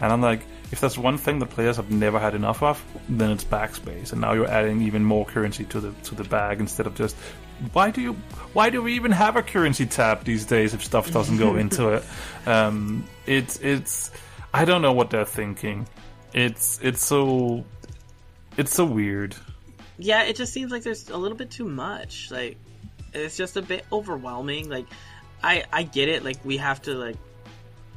and I'm like, if there's one thing the players have never had enough of, then it's backspace, and now you're adding even more currency to the to the bag instead of just. Why do you? Why do we even have a currency tab these days if stuff doesn't go into *laughs* it? Um, it's it's. I don't know what they're thinking. It's it's so. It's so weird. Yeah, it just seems like there's a little bit too much. Like, it's just a bit overwhelming. Like, I I get it. Like, we have to like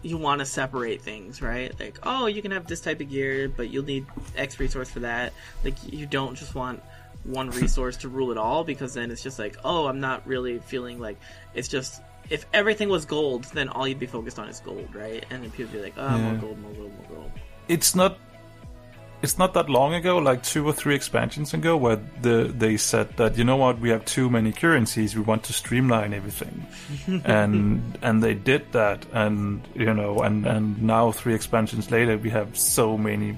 you want to separate things, right? Like, oh, you can have this type of gear, but you'll need X resource for that. Like, you don't just want one *laughs* resource to rule it all because then it's just like, oh, I'm not really feeling like it's just if everything was gold, then all you'd be focused on is gold, right? And then people be like, oh, more Yeah. gold, more gold, more gold. it's not it's not that long ago, like two or three expansions ago, where the they said that you know what, we have too many currencies, we want to streamline everything, *laughs* and and they did that, and you know, and and now three expansions later, we have so many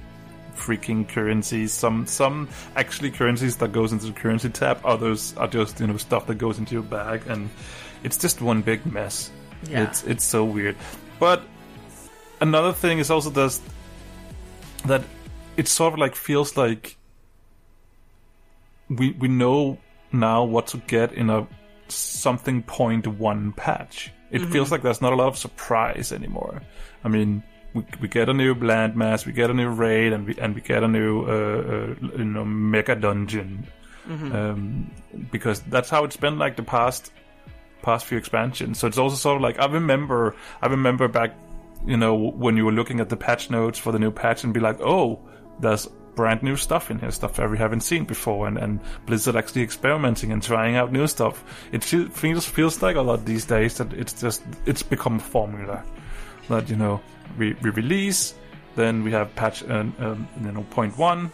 freaking currencies. Some some actually currencies that goes into the currency tab, others are just you know stuff that goes into your bag, and it's just one big mess. Yeah. It's it's so weird, but another thing is also this that it sort of like feels like we we know now what to get in a something point one patch. It feels like there's not a lot of surprise anymore. I mean, we, we get a new landmass, we get a new raid, and we and we get a new uh, uh, you know mega dungeon. Um, because that's how it's been like the past past few expansions. So it's also sort of like I remember I remember back you know when you were looking at the patch notes for the new patch and be like, oh, there's brand new stuff in here, stuff that we haven't seen before, and, and Blizzard actually experimenting and trying out new stuff. It feels feels like a lot these days that it's just it's become a formula that you know we, we release, then we have patch um, um, you know point one,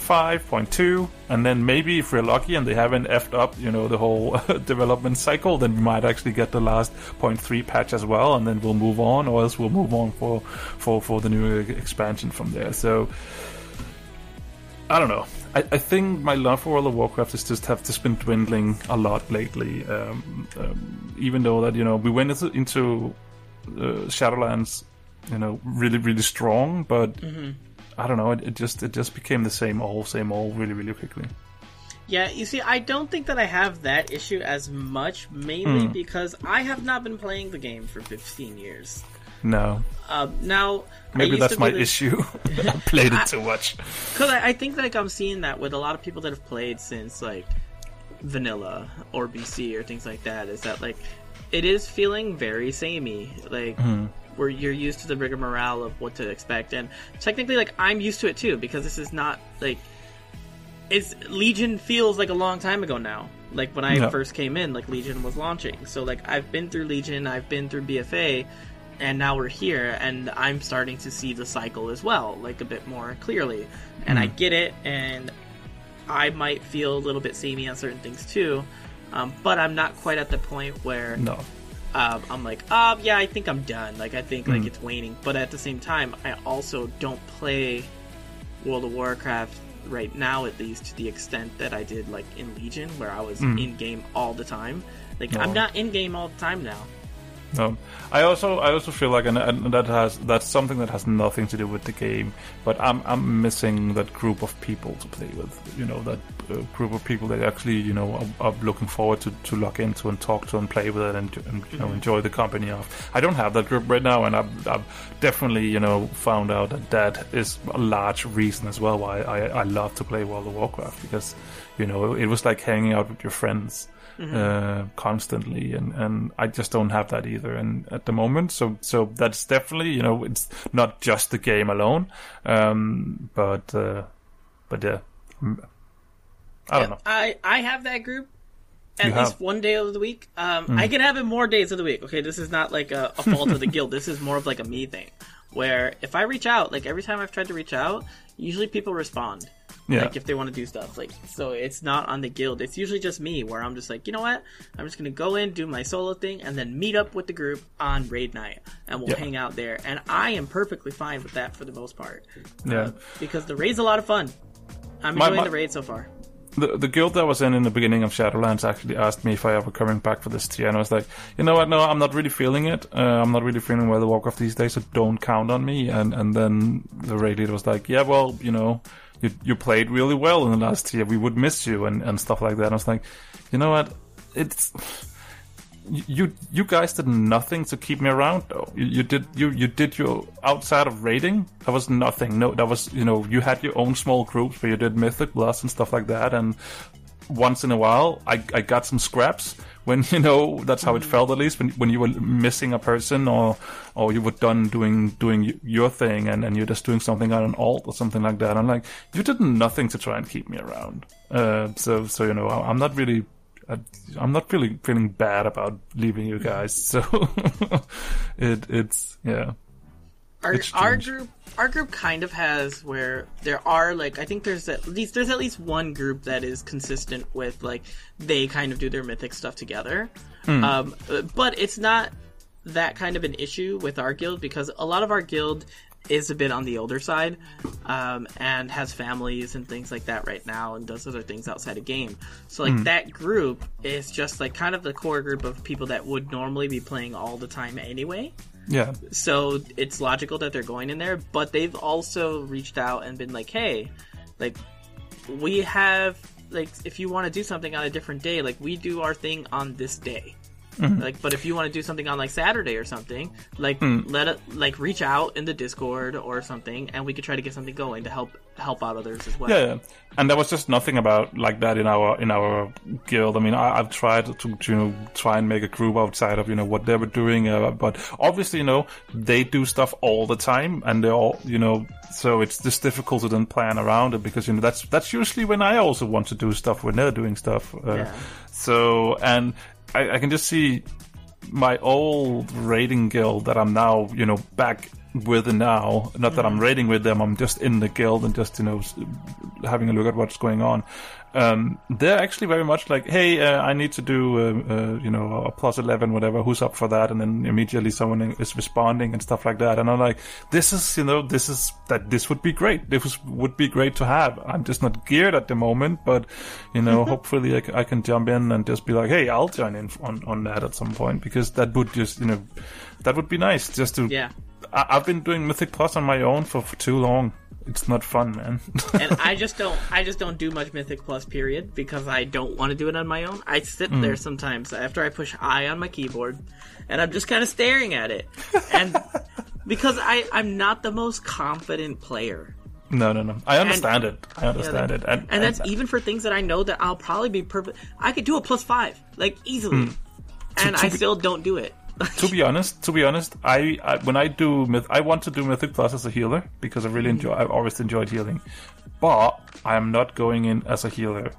five, point two, and then maybe if we're lucky and they haven't effed up, you know, the whole *laughs* development cycle, then we might actually get the last point three patch as well, and then we'll move on, or else we'll move on for for for the new expansion from there. So I don't know. I, I think my love for World of Warcraft is just have just been dwindling a lot lately. Um, um, even though that you know we went into, into uh, Shadowlands, you know, really really strong, but I don't know. It, it just it just became the same old same old really really quickly. Yeah, you see, I don't think that I have that issue as much, mainly because I have not been playing the game for 15 years. No, Um, now, maybe that's my issue. *laughs* *laughs* I played it too much. Because I, I think like I'm seeing that with a lot of people that have played since like vanilla or BC or things like that. Is that like it is feeling very samey, like where you're used to the rigmarole of what to expect, and technically like I'm used to it too because this is not like it's Legion feels like a long time ago now. Like when I Yeah. first came in, like Legion was launching. So like I've been through Legion, I've been through BFA, and now we're here, and I'm starting to see the cycle as well, like a bit more clearly. And I get it, and I might feel a little bit samey on certain things too, um, but I'm not quite at the point where No, um, I'm like, oh yeah, I think I'm done. Like, I think Hmm. like it's waning. But at the same time, I also don't play World of Warcraft right now, at least to the extent that I did like in Legion, where I was in game all the time. Like, No. I'm not in game all the time now. No, I also I also feel like and, and that has that's something that has nothing to do with the game, but I'm I'm missing that group of people to play with. You know that uh, group of people that actually you know are, are looking forward to, to log into and talk to and play with it and, and you know enjoy the company of. I don't have that group right now, and I've, I've definitely you know found out that that is a large reason as well why I I love to play World of Warcraft because you know it was like hanging out with your friends uh, constantly, and, and I just don't have that either. And at the moment, so so that's definitely you know it's not just the game alone, um, but uh, but yeah, Mm. I don't know. I I have that group at You least have. One day of the week. Um, I can have it more days of the week. Okay, this is not like a, a fault of the *laughs* guild. This is more of like a me thing, where if I reach out, like every time I've tried to reach out, usually people respond. Yeah. Like if they want to do stuff, like so it's not on the guild. It's usually just me, where I'm just like, you know what? I'm just gonna go in, do my solo thing, and then meet up with the group on raid night, and we'll hang out there. And I am perfectly fine with that for the most part, Yeah. because the raid's a lot of fun. I'm My- enjoying my- the raid so far. the the guild that I was in in the beginning of Shadowlands actually asked me if I ever coming back for this tier, and I was like, you know what? No, I'm not really feeling it. Uh, I'm not really feeling World of Warcraft these days, so don't count on me. And and then the raid leader was like, yeah, well, you know, you you played really well in the last year. We would miss you and and stuff like that. And I was like, you know what? It's you you guys did nothing to keep me around though. You, you did you you did your outside of raiding. That was nothing. No, that was you know you had your own small groups where you did mythic blast and stuff like that. And once in a while I, I got some scraps when *laughs* you know that's how it felt at least when when you were missing a person or or you were done doing doing your thing and, and you're just doing something on an alt or something like that. I'm like you did nothing to try and keep me around. Uh, so so you know I- I'm not really. I- I'm not really feeling bad about leaving you guys, *laughs* so it it's yeah. Our our group our group kind of has where there are like I think there's at least there's at least one group that is consistent with like they kind of do their mythic stuff together. Hmm. Um, but it's not that kind of an issue with our guild because a lot of our guild is a bit on the older side um, and has families and things like that right now and does other things outside of game so like that group is just like kind of the core group of people that would normally be playing all the time anyway Yeah, so it's logical that they're going in there but they've also reached out and been like hey like we have like if you want to do something on a different day like we do our thing on this day like but if you want to do something on like saturday or something like let it like reach out in the discord or something and we could try to get something going to help help out others as well yeah. And there was just nothing about like that in our in our guild. I mean, I, I've tried to, to you know try and make a group outside of you know what they were doing, uh, but obviously you know they do stuff all the time, and they all you know so it's just difficult to then plan around it because you know that's that's usually when I also want to do stuff when they're doing stuff. Uh, Yeah. So and I, I can just see my old raiding guild that I'm now, you know, back with now. Not that I'm mm-hmm. raiding with them, I'm just in the guild and just, you know, having a look at what's going on. Um, they're actually very much like, hey, uh, I need to do, uh, uh, you know, a plus 11, whatever, who's up for that? And then immediately someone is responding and stuff like that. And I'm like, this is, you know, this is, that this would be great. This would be great to have. I'm just not geared at the moment, but, you know, hopefully I, c- I can jump in and just be like, hey, I'll join in on, on that at some point because that would just, you know, that would be nice just to, yeah I, I've been doing Mythic Plus on my own for, for too long. It's not fun, man. *laughs* and I just don't I just don't do much Mythic Plus period because I don't want to do it on my own. I sit Mm. there sometimes after I push I on my keyboard and I'm just kind of staring at it. And *laughs* because I I'm not the most confident player. no, no, no. I understand it. I understand Yeah, it. And, And that's even for things that I know that I'll probably be perfect. I could do a plus 5 like easily. And Hmm. to I be- still don't do it. *laughs* to be honest, to be honest, I, I when I do myth, I want to do Mythic Plus as a healer because I really mm-hmm. enjoy. I've always enjoyed healing, but I am not going in as a healer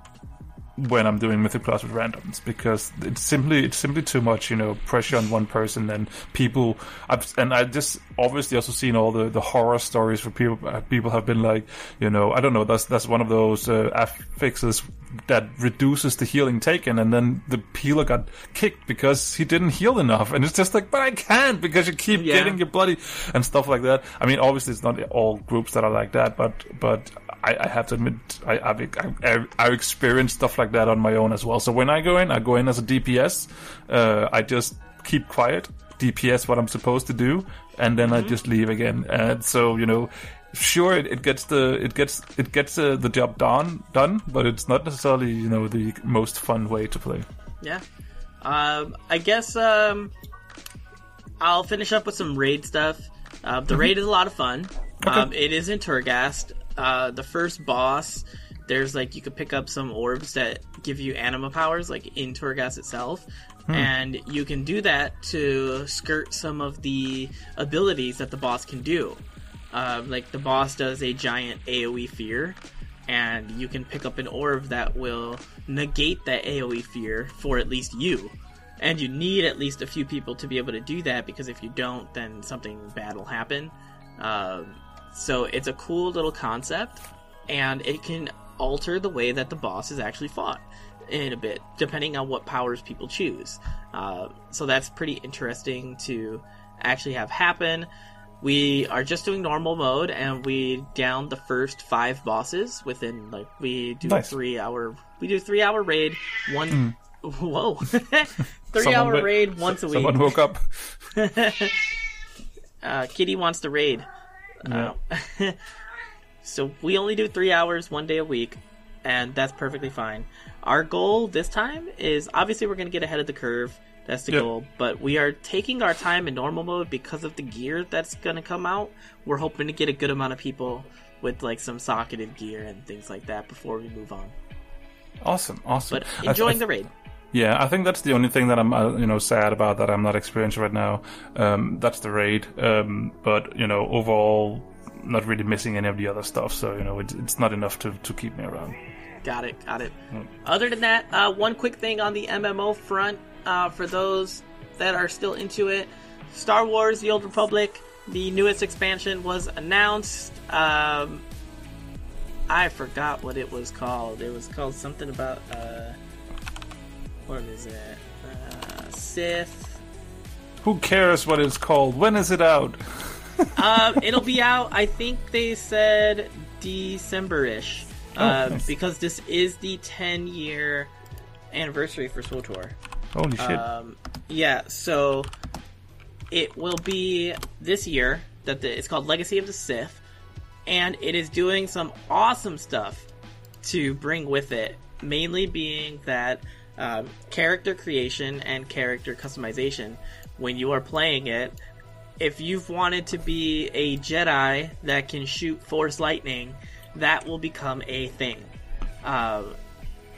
when I'm doing Mythic Plus with randoms because it's simply it's simply too much, you know, pressure on one person and people. I've, and I just obviously also seen all the, the horror stories where people uh, people have been like, you know, I don't know, that's that's one of those uh, affixes that reduces the healing taken, and then the healer got kicked because he didn't heal enough, and it's just like, but I can't because you keep Yeah. getting your bloody and stuff like that. I mean, obviously it's not all groups that are like that, but but I, I have to admit I, I've, I've I've experienced stuff like that on my own as well. So when I go in, I go in as a DPS. Uh, I just keep quiet, DPS what I'm supposed to do, and then I just leave again. And so you know. Sure, it, it gets the it gets it gets uh, the job done done, but it's not necessarily you know the most fun way to play. Yeah. Um, I guess um, I'll finish up with some raid stuff. Uh, the raid is a lot of fun. Um, it is in Torghast. Uh, the first boss, there's like you could pick up some orbs that give you anima powers, like in Torghast itself. And you can do that to skirt some of the abilities that the boss can do. Um, like the boss does a giant AoE fear, and you can pick up an orb that will negate that AoE fear for at least you. And you need at least a few people to be able to do that because if you don't, then something bad will happen. Um, so it's a cool little concept, and it can alter the way that the boss is actually fought in a bit, depending on what powers people choose. Uh, so that's pretty interesting to actually have happen. We are just doing normal mode, and we down the first five bosses within like we do Nice. a three hour we do a three hour raid one. *laughs* Whoa, *laughs* three Someone hour raid once a week. Someone woke up. *laughs* Uh, Kitty wants to raid. Uh, *laughs* so we only do three hours one day a week, and that's perfectly fine. Our goal this time is obviously we're going to get ahead of the curve. That's the Yeah. goal. But we are taking our time in normal mode because of the gear that's going to come out. We're hoping to get a good amount of people with like some socketed gear and things like that before we move on. Awesome, awesome. But I enjoying I the raid. Yeah, I think that's the only thing that I'm, uh, you know, sad about that I'm not experiencing right now. Um, that's the raid. Um, but you know, overall, not really missing any of the other stuff. So you know, it's, it's not enough to, to keep me around. Got it, got it. Other than that, uh, one quick thing on the MMO front uh, for those that are still into it Star Wars The Old Republic, the newest expansion was announced. Um, I forgot what it was called. It was called something about. Uh, what is it? Uh, Sith. Who cares what it's called? When is it out? *laughs* um, *laughs* it'll be out. I think they said December-ish, Oh, um, nice. because this is the 10 year anniversary for SWTOR. Holy shit! Um, yeah, so it will be this year that the, it's called Legacy of the Sith, and it is doing some awesome stuff to bring with it. Mainly being that um, character creation and character customization. When you are playing it, if you've wanted to be a Jedi that can shoot Force lightning, that will become a thing. Uh,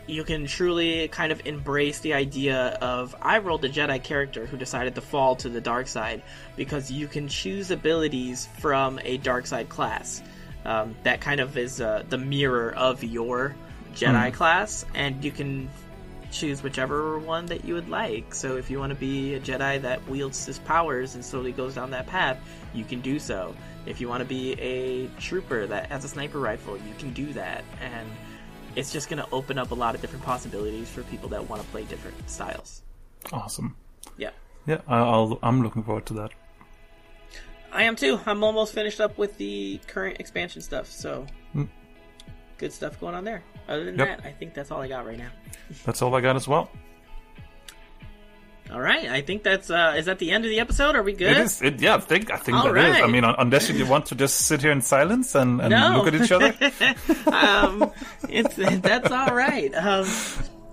you can truly kind of embrace the idea of I rolled a Jedi character who decided to fall to the dark side because you can choose abilities from a dark side class. Um, that kind of is uh, the mirror of your Jedi class, and you can choose whichever one that you would like. So if you want to be a Jedi that wields his powers and slowly goes down that path, you can do so. If you want to be a trooper that has a sniper rifle, you can do that. And it's just going to open up a lot of different possibilities for people that want to play different styles. awesome. Yeah. Yeah, I- I'll, I'm looking forward to that. I am too. I'm almost finished up with the current expansion stuff, so good stuff going on there. Other than Yep. that, I think that's all I got right now. *laughs* That's all I got as well. All right, I think that's uh is that the end of the episode? Are we good? It is. It, yeah, I think I think All that is. I mean, un- unless you want to just sit here in silence and, and No. look at each other. *laughs* um, it's that's all right. Um,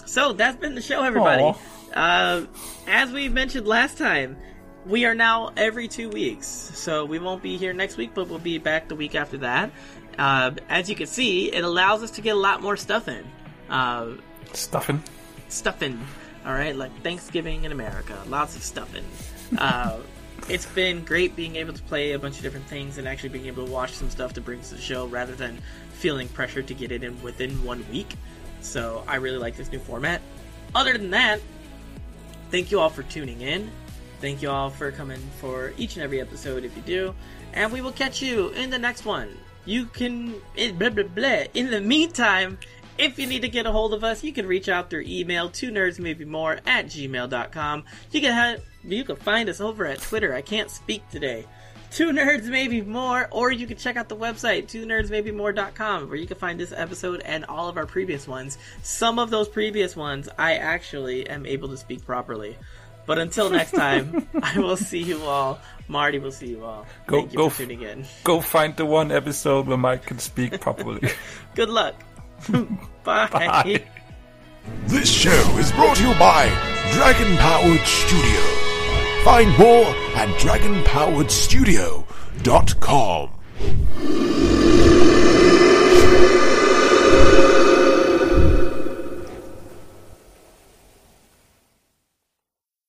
so that's been the show, everybody. Uh, as we mentioned last time, we are now every two weeks, so we won't be here next week, but we'll be back the week after that. Uh, as you can see, it allows us to get a lot more stuff in. Uh, Stuffing. stuffing. All right, like Thanksgiving in America, lots of stuffing. *laughs* Uh, it's been great being able to play a bunch of different things and actually being able to watch some stuff to bring to the show rather than feeling pressure to get it in within one week. So I really like this new format. Other than that, thank you all for tuning in. Thank you all for coming for each and every episode if you do. And we will catch you in the next one. You can. eh, Blah, blah, blah. In the meantime, if you need to get a hold of us, you can reach out through email to nerdsmaybemore at gmail.com. You can have, you can find us over at Twitter. I can't speak today. Two Nerds Maybe More, or you can check out the website, two nerds maybe nerdsmaybemore.com, where you can find this episode and all of our previous ones. Some of those previous ones, I actually am able to speak properly. But until next time, I will see you all. Marty will see you all. Go- Thank you go for tuning in. Go find the one episode where Mike can speak properly. *laughs* Good luck. *laughs* Bye. Bye. This show is brought to you by Dragon Powered Studio. Find more at dragonpoweredstudio.com.